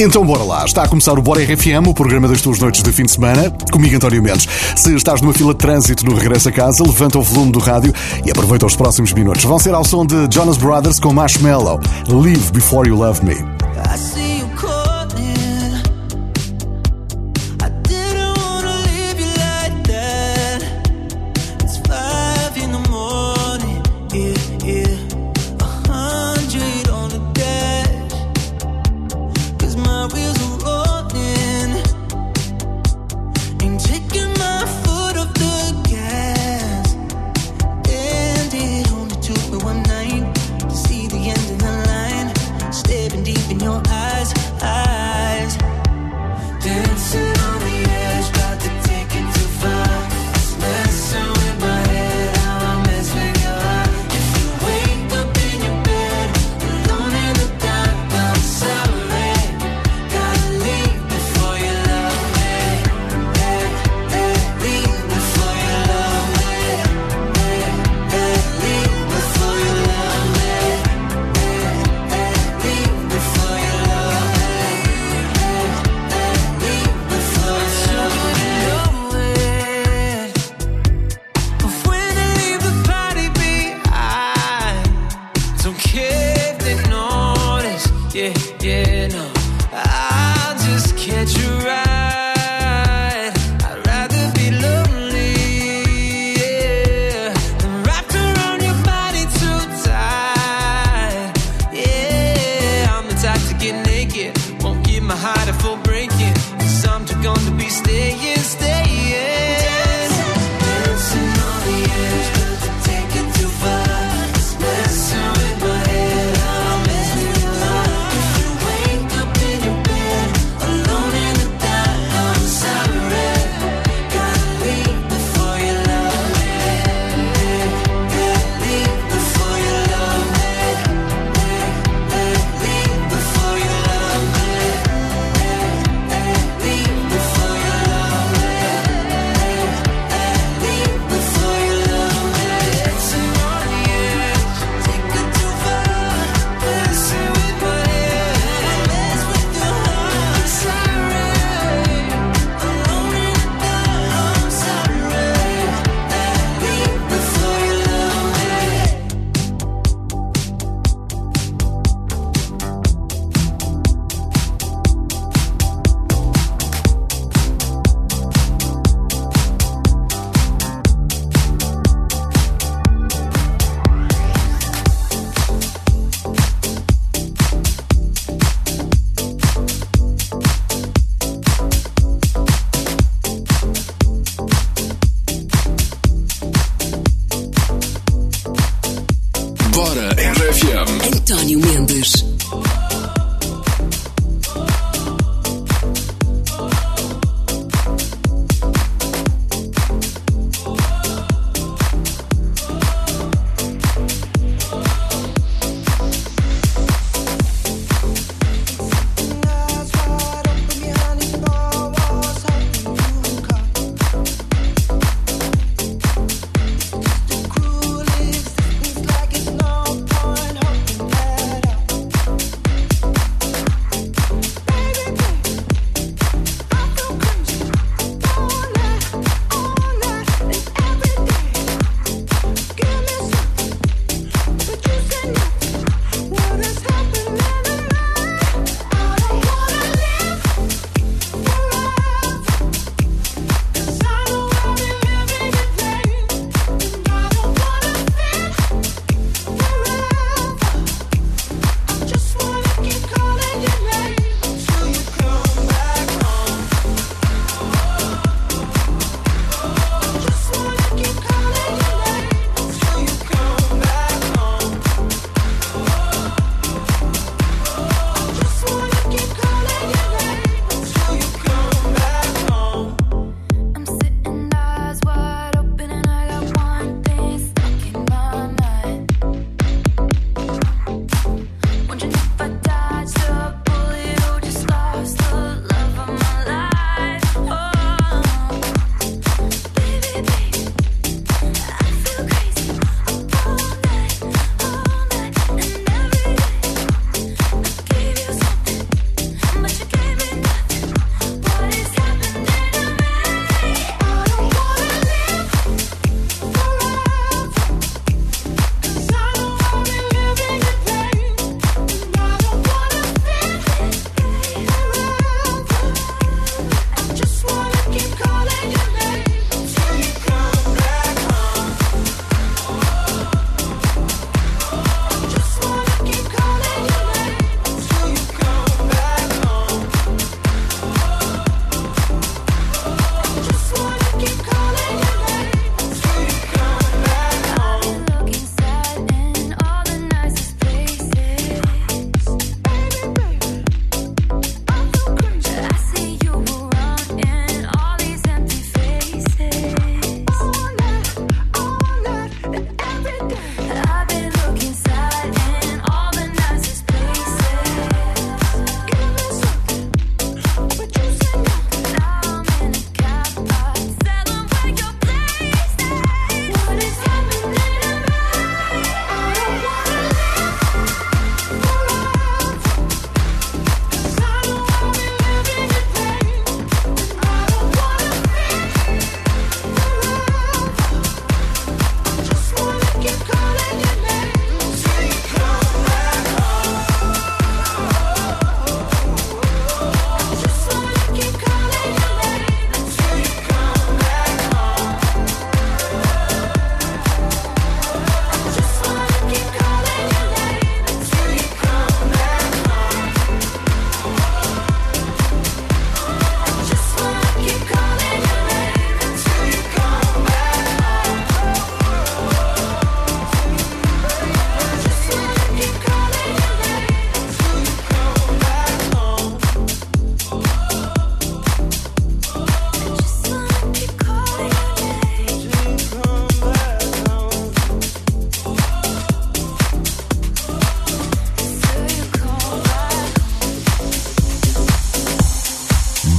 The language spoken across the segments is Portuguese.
Então bora lá, está a começar o Bora RFM, o programa das tuas noites de fim de semana, comigo António Mendes. Se estás numa fila de trânsito no regresso a casa, levanta o volume do rádio e aproveita os próximos minutos. Vão ser ao som de Jonas Brothers com Marshmallow, Live Before You Love Me.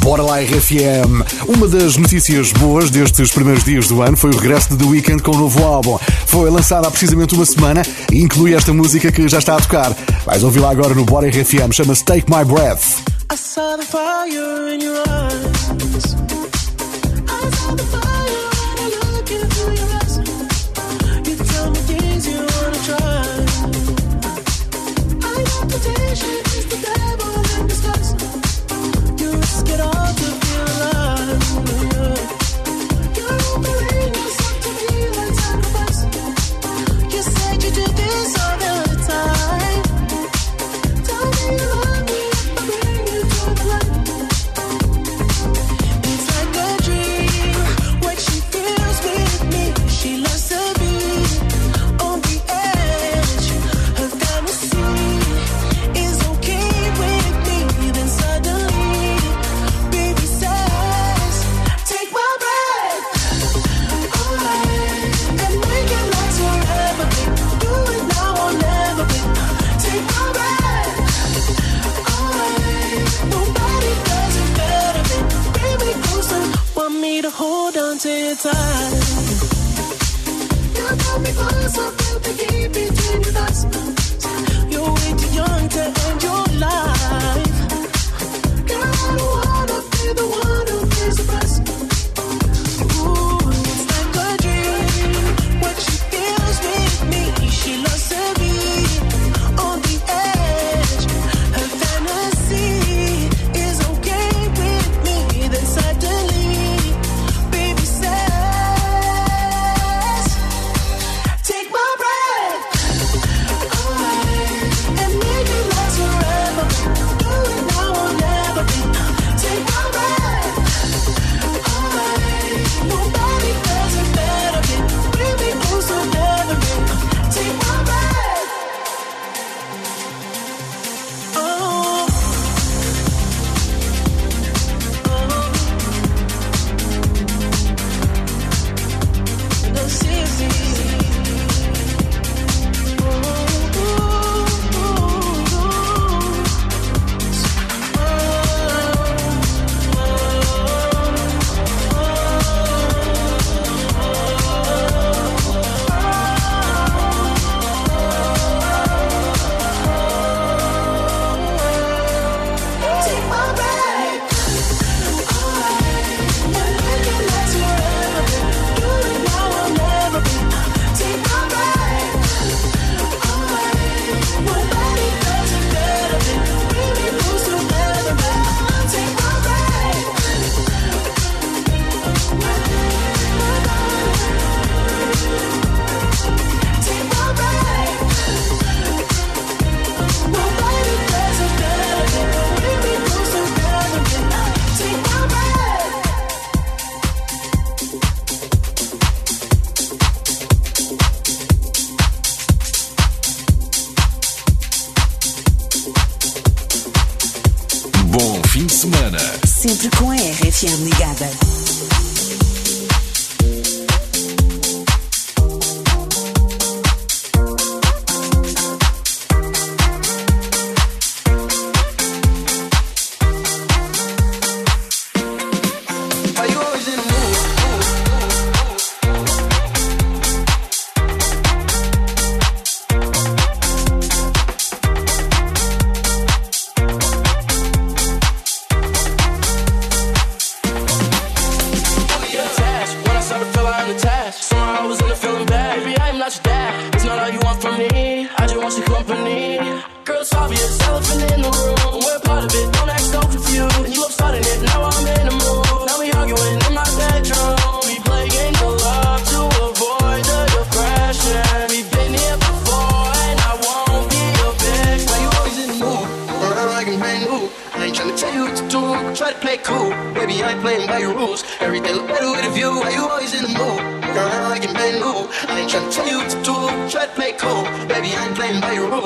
Bora lá, RFM. Uma das notícias boas destes primeiros dias do ano foi o regresso de The Weeknd com um novo álbum. Foi lançado há precisamente uma semana e inclui esta música que já está a tocar. Vais ouvir lá agora no Bora RFM, chama-se Take My Breath. I saw the fire in your eyes. time. You'll call me close, I'll be deep.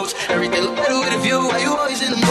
close. Everything look better with a view. Why you always in the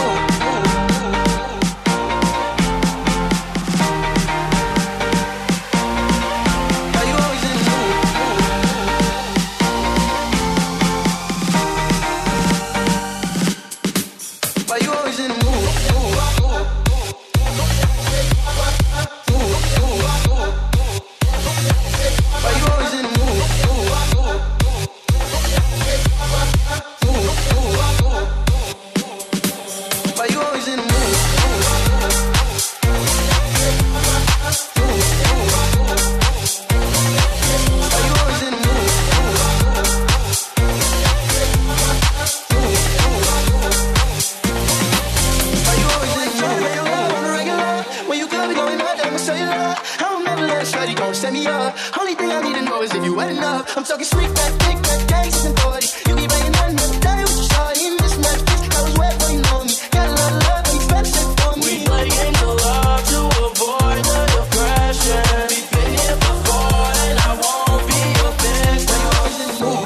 up, set me up. Only thing I need to know is if you wet enough. I'm talking sweet, fat, thick, fat, gangsters and 40. You be playing another day with your shawty in this match. I was wet when you know me. Got a lot of love and you fed shit for me. We play games of love to avoid the depression. Been here before and I won't be your best. When you always in the mood,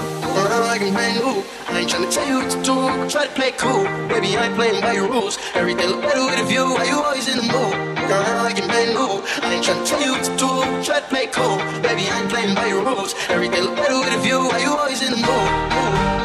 run like a man new. I ain't tryna tell you what to do, try to play cool. Baby, I ain't playing by your rules. Everything look better with a view. Why you always in the mood? Like a man new. I ain't tryna tell you what to do, try to play cool. Baby, I ain't playing by your rules. Everything look better with a view. Why you always in the mood? Why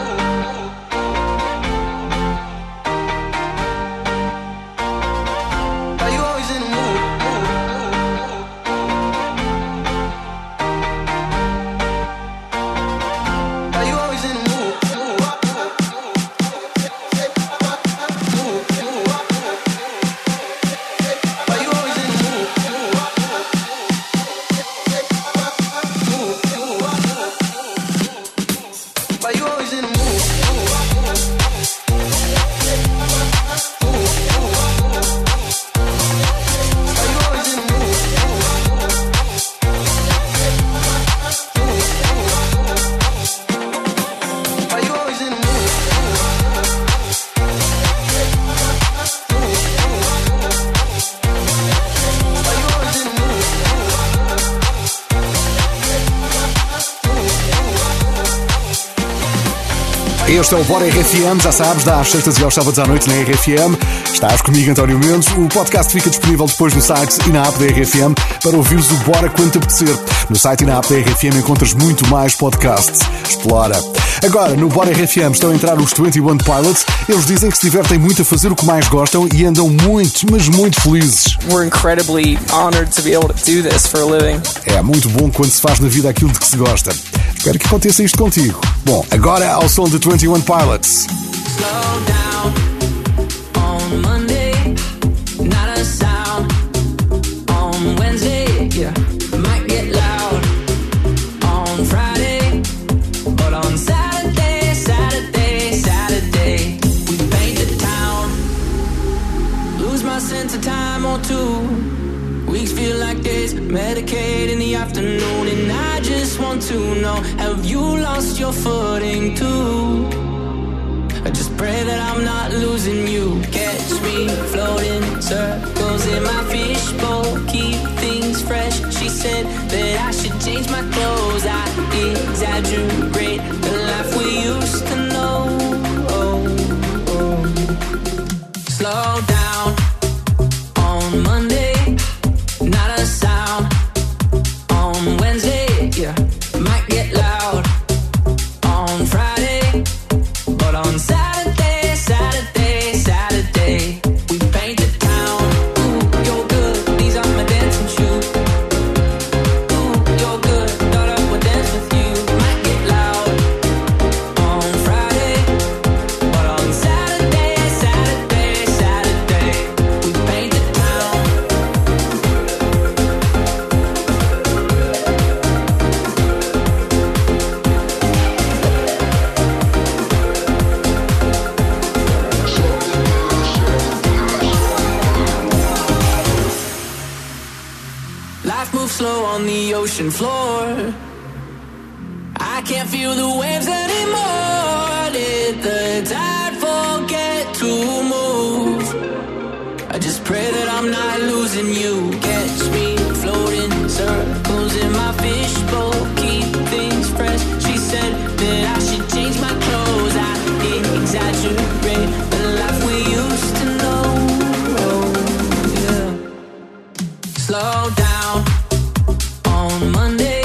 Este é o Bora RFM, já sabes, dá às sextas e aos sábados à noite na RFM. Estás comigo, António Mendes. O podcast fica disponível depois no site e na app da RFM para ouvires o Bora quando te apetecer. No site e na app da RFM encontras muito mais podcasts. Explora. Agora, no Bora RFM estão a entrar os 21 Pilots. Eles dizem que se divertem muito a fazer o que mais gostam e andam muito, mas muito felizes. We're incredibly honored to be able to do this for a living. É muito bom quando se faz na vida aquilo de que se gosta. Espero que aconteça isto contigo. Bom, agora ao som de 21 Pilots. Slow down Medicaid in the afternoon, and I just want to know: Have you lost your footing too? I just pray that I'm not losing you. Catch me floating circles in my fishbowl. Keep things fresh. She said that I should change my clothes. I exaggerate the life we used to down on Monday,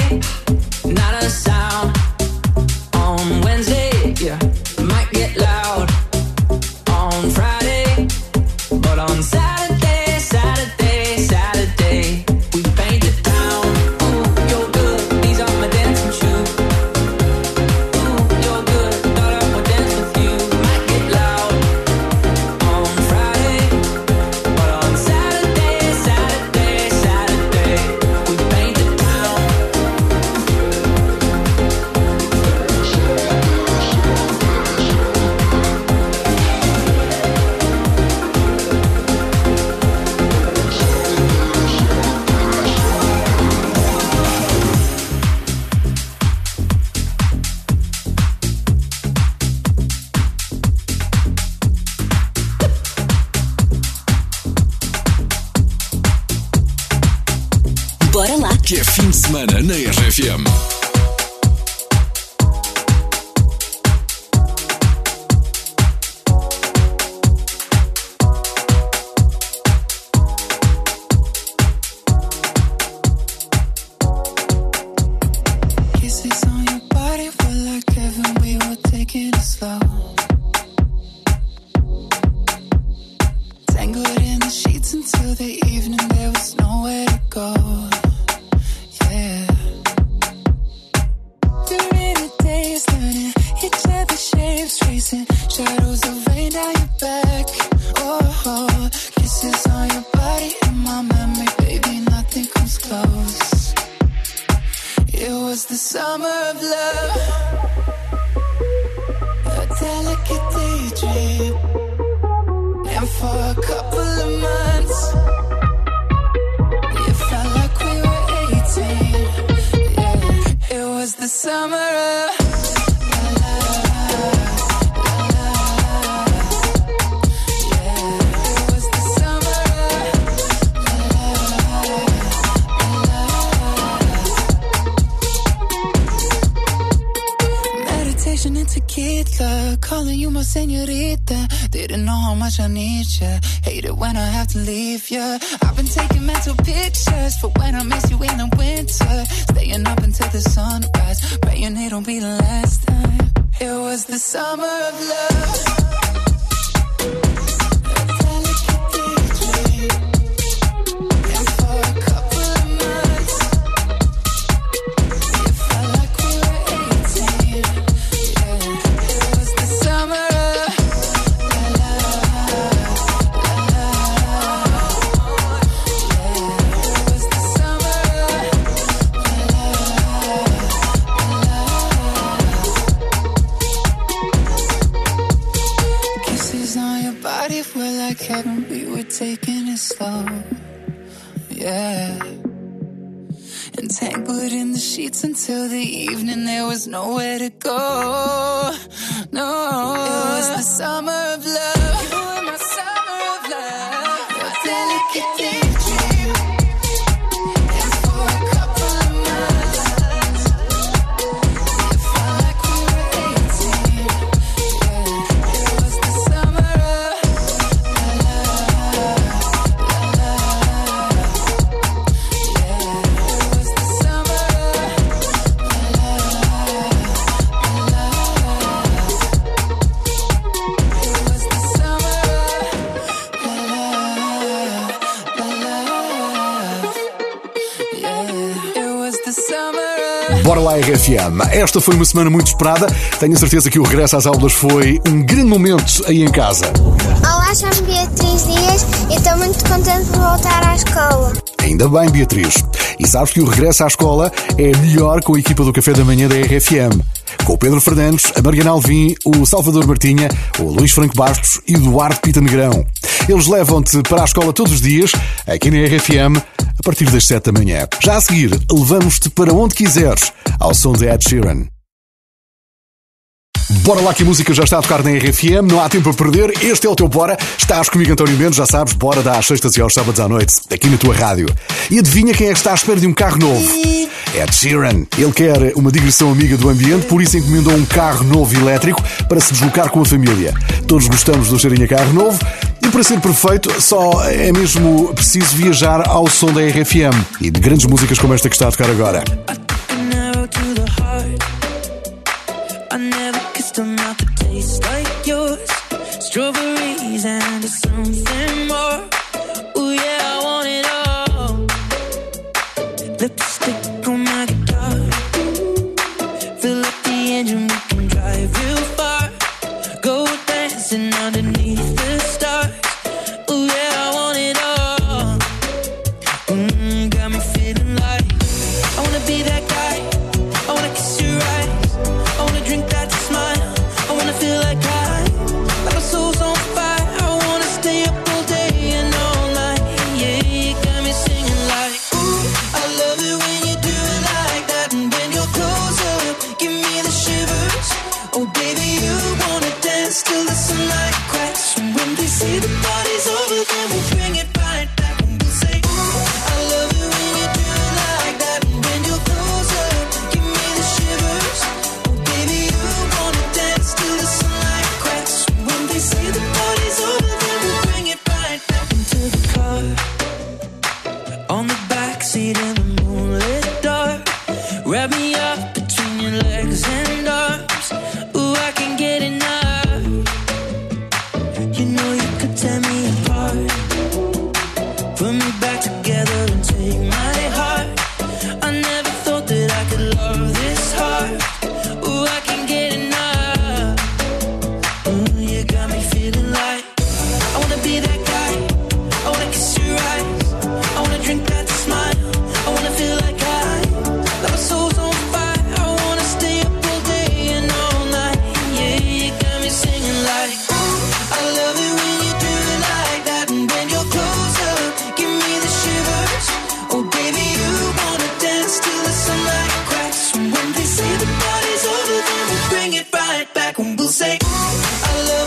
Tangled in the sheets until the evening, there was nowhere to go. till the evening, there was nowhere to go. No, it was the summer RFM. Esta foi uma semana muito esperada. Tenho certeza que o regresso às aulas foi um grande momento aí em casa. Olá, chamo Beatriz Dias e estou muito contente por voltar à escola. Ainda bem, Beatriz. E sabes que o regresso à escola é melhor com a equipa do Café da Manhã da RFM. Com o Pedro Fernandes, a Mariana Alvim, o Salvador Martinha, o Luís Franco Bastos e o Eduardo Pita Negrão. Eles levam-te para a escola todos os dias, aqui na RFM, a partir das 7 da manhã. Já a seguir, levamos-te para onde quiseres, ao som de Ed Sheeran. Bora lá que a música já está a tocar na RFM, não há tempo a perder. Este é o teu Bora. Estás comigo, António Mendes, já sabes, Bora dá às sextas e aos sábados à noite, aqui na tua rádio. E adivinha quem é que está à espera de um carro novo? Ed Sheeran. Ele quer uma digressão amiga do ambiente, por isso encomendou um carro novo elétrico para se deslocar com a família. Todos gostamos do cheirinho a carro novo e para ser perfeito, só é mesmo preciso viajar ao som da RFM e de grandes músicas como esta que está a tocar agora. a mouth that tastes like yours. Strawberries and something more boom boom say, I love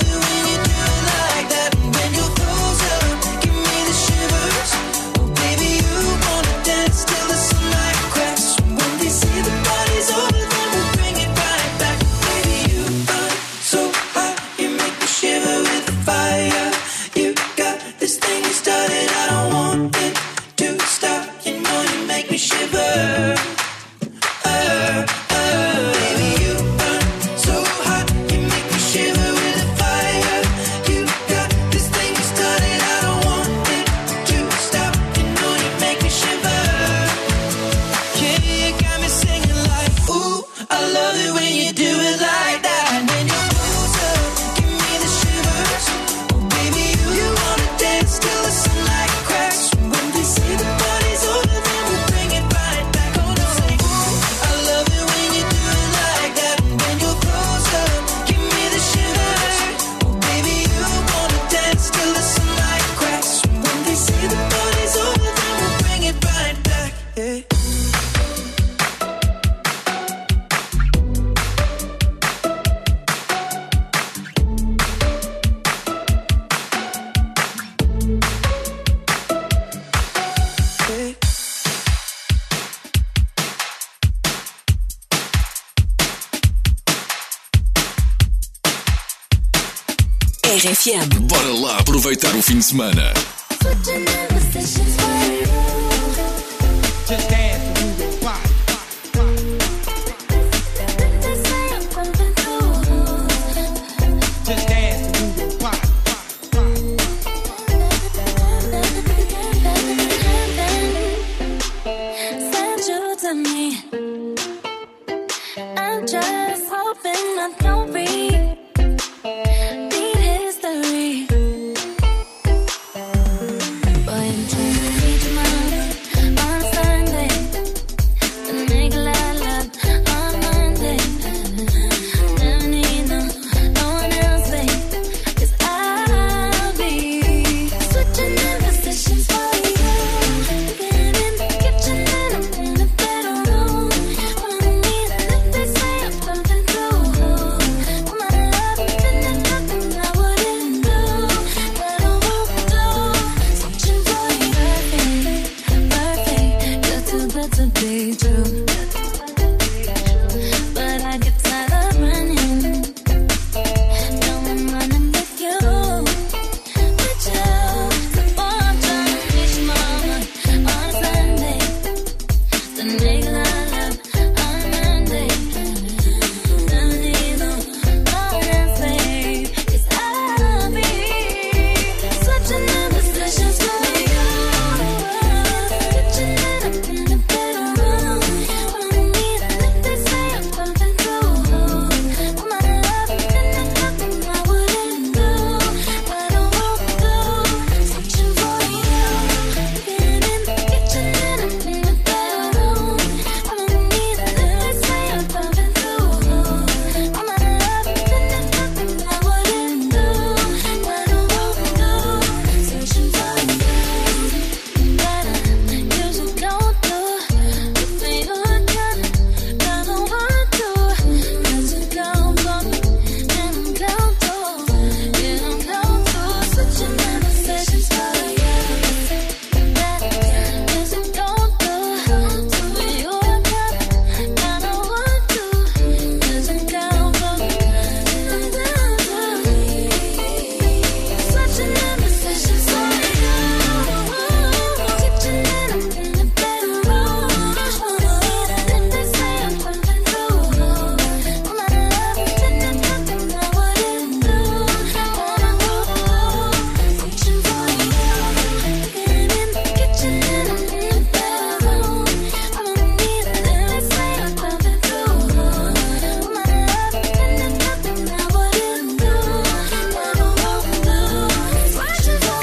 Bora lá aproveitar o fim de semana.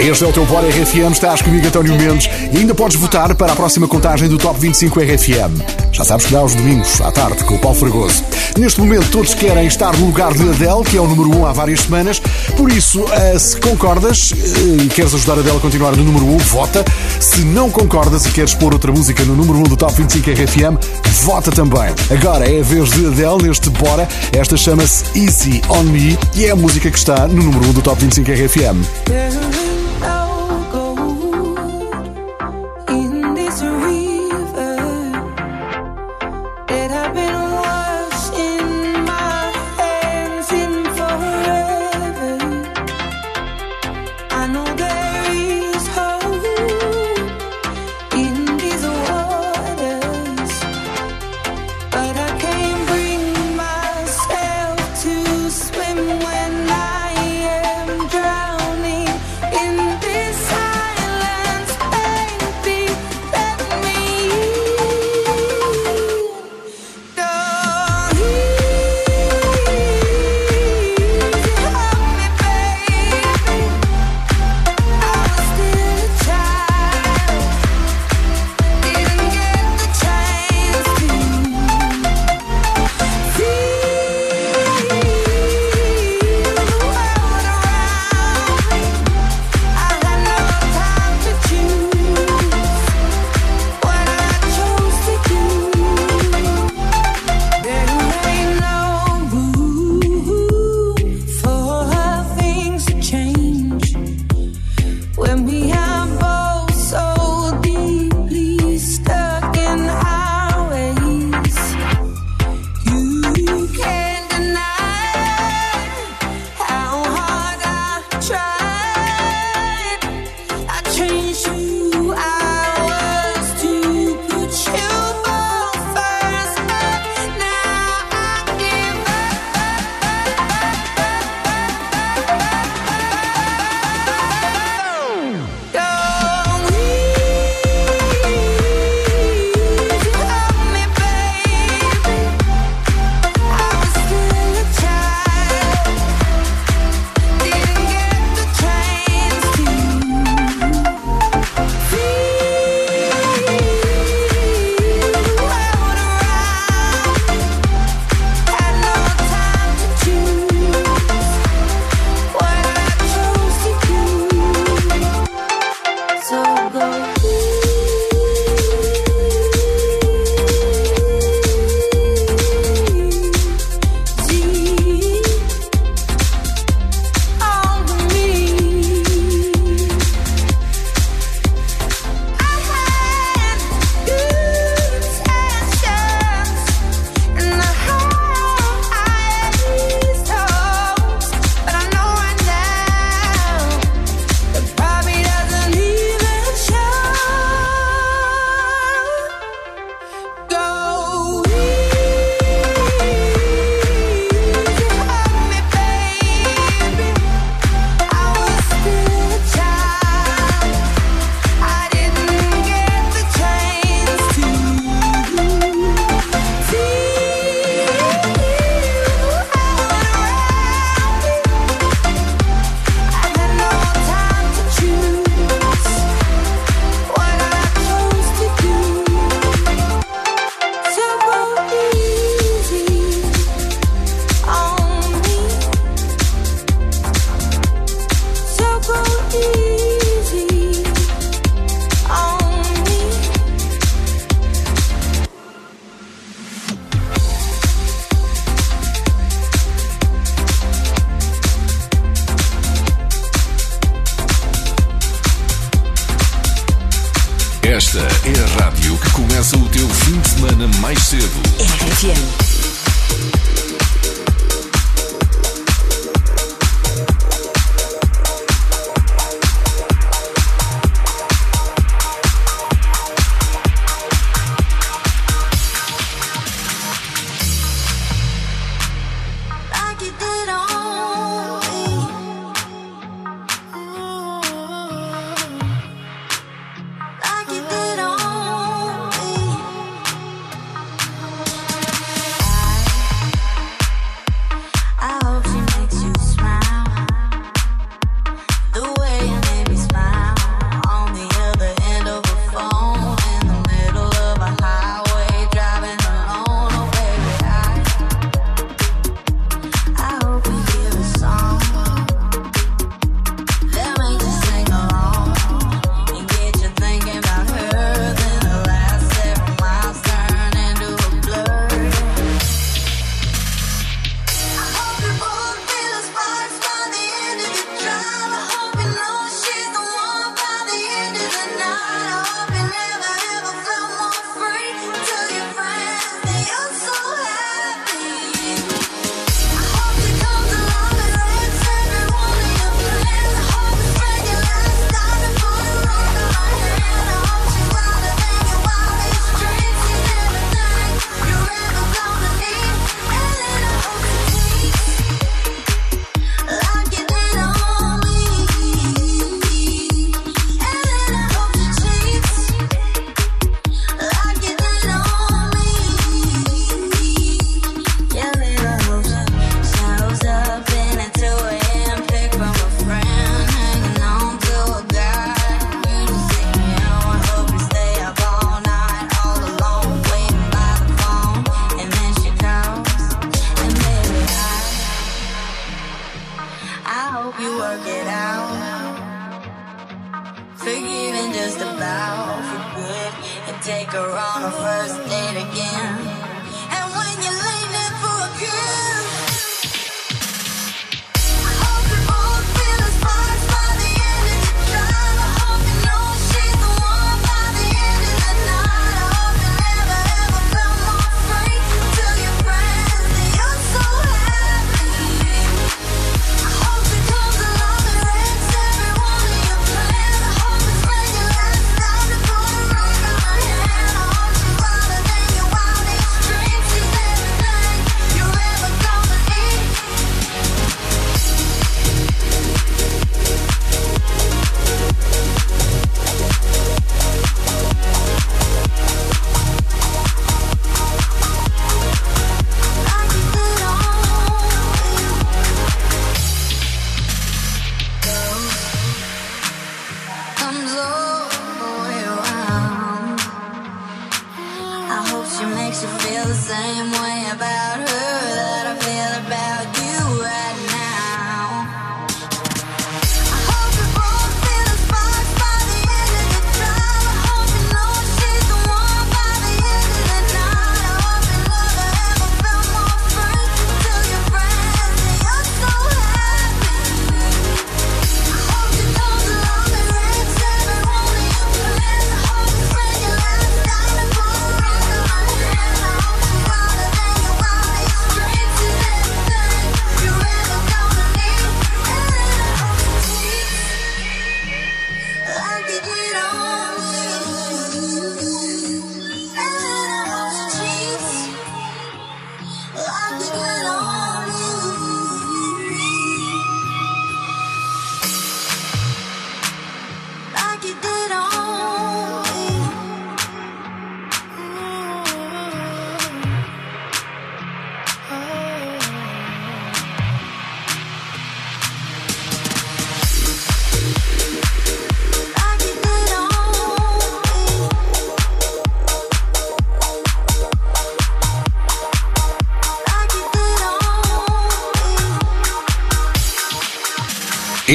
Este é o teu Bora RFM, estás comigo, António Mendes, e ainda podes votar para a próxima contagem do Top 25 RFM. Já sabes que dá aos domingos, à tarde, com o Paulo Fragoso. Neste momento, todos querem estar no lugar de Adele, que é o número 1 há várias semanas, por isso, eh, se concordas eh, e queres ajudar a Adele a continuar no número 1, vota. Se não concordas e queres pôr outra música no número 1 do Top 25 RFM, vota também. Agora é a vez de Adele neste Bora. Esta chama-se Easy On Me e é a música que está no número 1 do Top 25 RFM.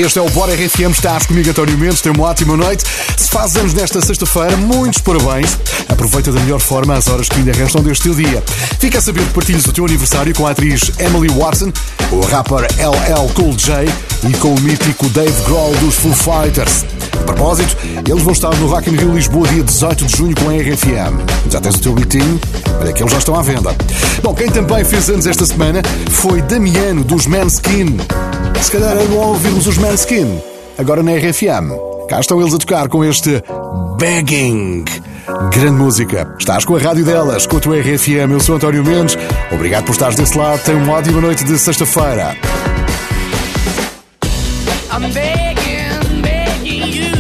Este é o Bora RFM, estás comigo António Mendes, tenha uma ótima noite. Se faz anos nesta sexta-feira, muitos parabéns. Aproveita da melhor forma as horas que ainda restam deste teu dia. Fica a saber que partilhas o teu aniversário com a atriz Emily Watson, o rapper LL Cool J e com o mítico Dave Grohl dos Foo Fighters. A propósito, eles vão estar no Rock in Rio Lisboa dia 18 de junho com a RFM. Já tens o teu bitinho? Olha que eles já estão à venda. Bom, quem também fez anos esta semana foi Damiano dos Manskin. Se calhar é bom ouvirmos os Manskin. Agora na RFM. Cá estão eles a tocar com este Begging. Grande música. Estás com a rádio delas, com a tua RFM. Eu sou António Mendes. Obrigado por estares desse lado. Tenha uma ótima noite de sexta-feira. I'm begging, begging you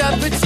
to put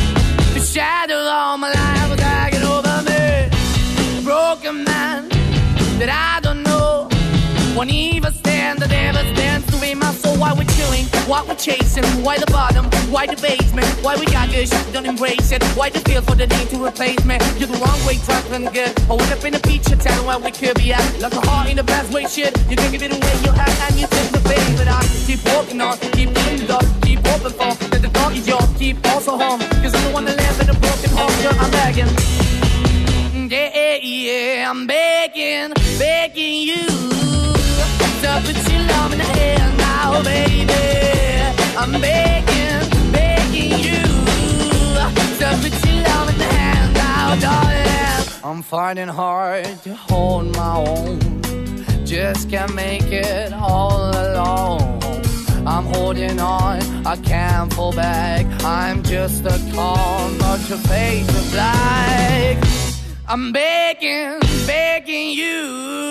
The shadow all my life dragging over me. A broken man that I don't know. Won't even stand, the devil Why we're why we're chasing, why the bottom, why the basement, why we got good shit, don't embrace it, why the feel for the need to replace me. You're the wrong way, trying to good. I went up in the feature town where we could be at. Like a heart in the best way, shit. You can give it away, you have, and you take the bait. But I keep walking on, keep the up, keep open for that the dog is yours, keep also home. Cause I'm the one that live in a broken home, girl, I'm begging. Yeah, yeah, I'm begging, begging you put your love in the now, baby. I'm begging, begging you your love in the now, darling. I'm finding hard to hold my own. Just can't make it all alone. I'm holding on, I can't fall back. I'm just a call, not your face of black. I'm begging, begging you.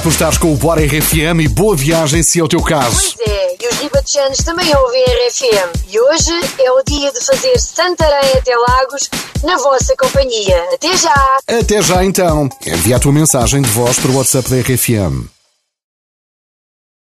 Obrigado por estares com o Bora RFM e boa viagem se é o teu caso. Pois é, e os ribatejanos também ouvem RFM. E hoje é o dia de fazer Santarém até Lagos na vossa companhia. Até já! Até já então. Envia a tua mensagem de voz para o WhatsApp da RFM.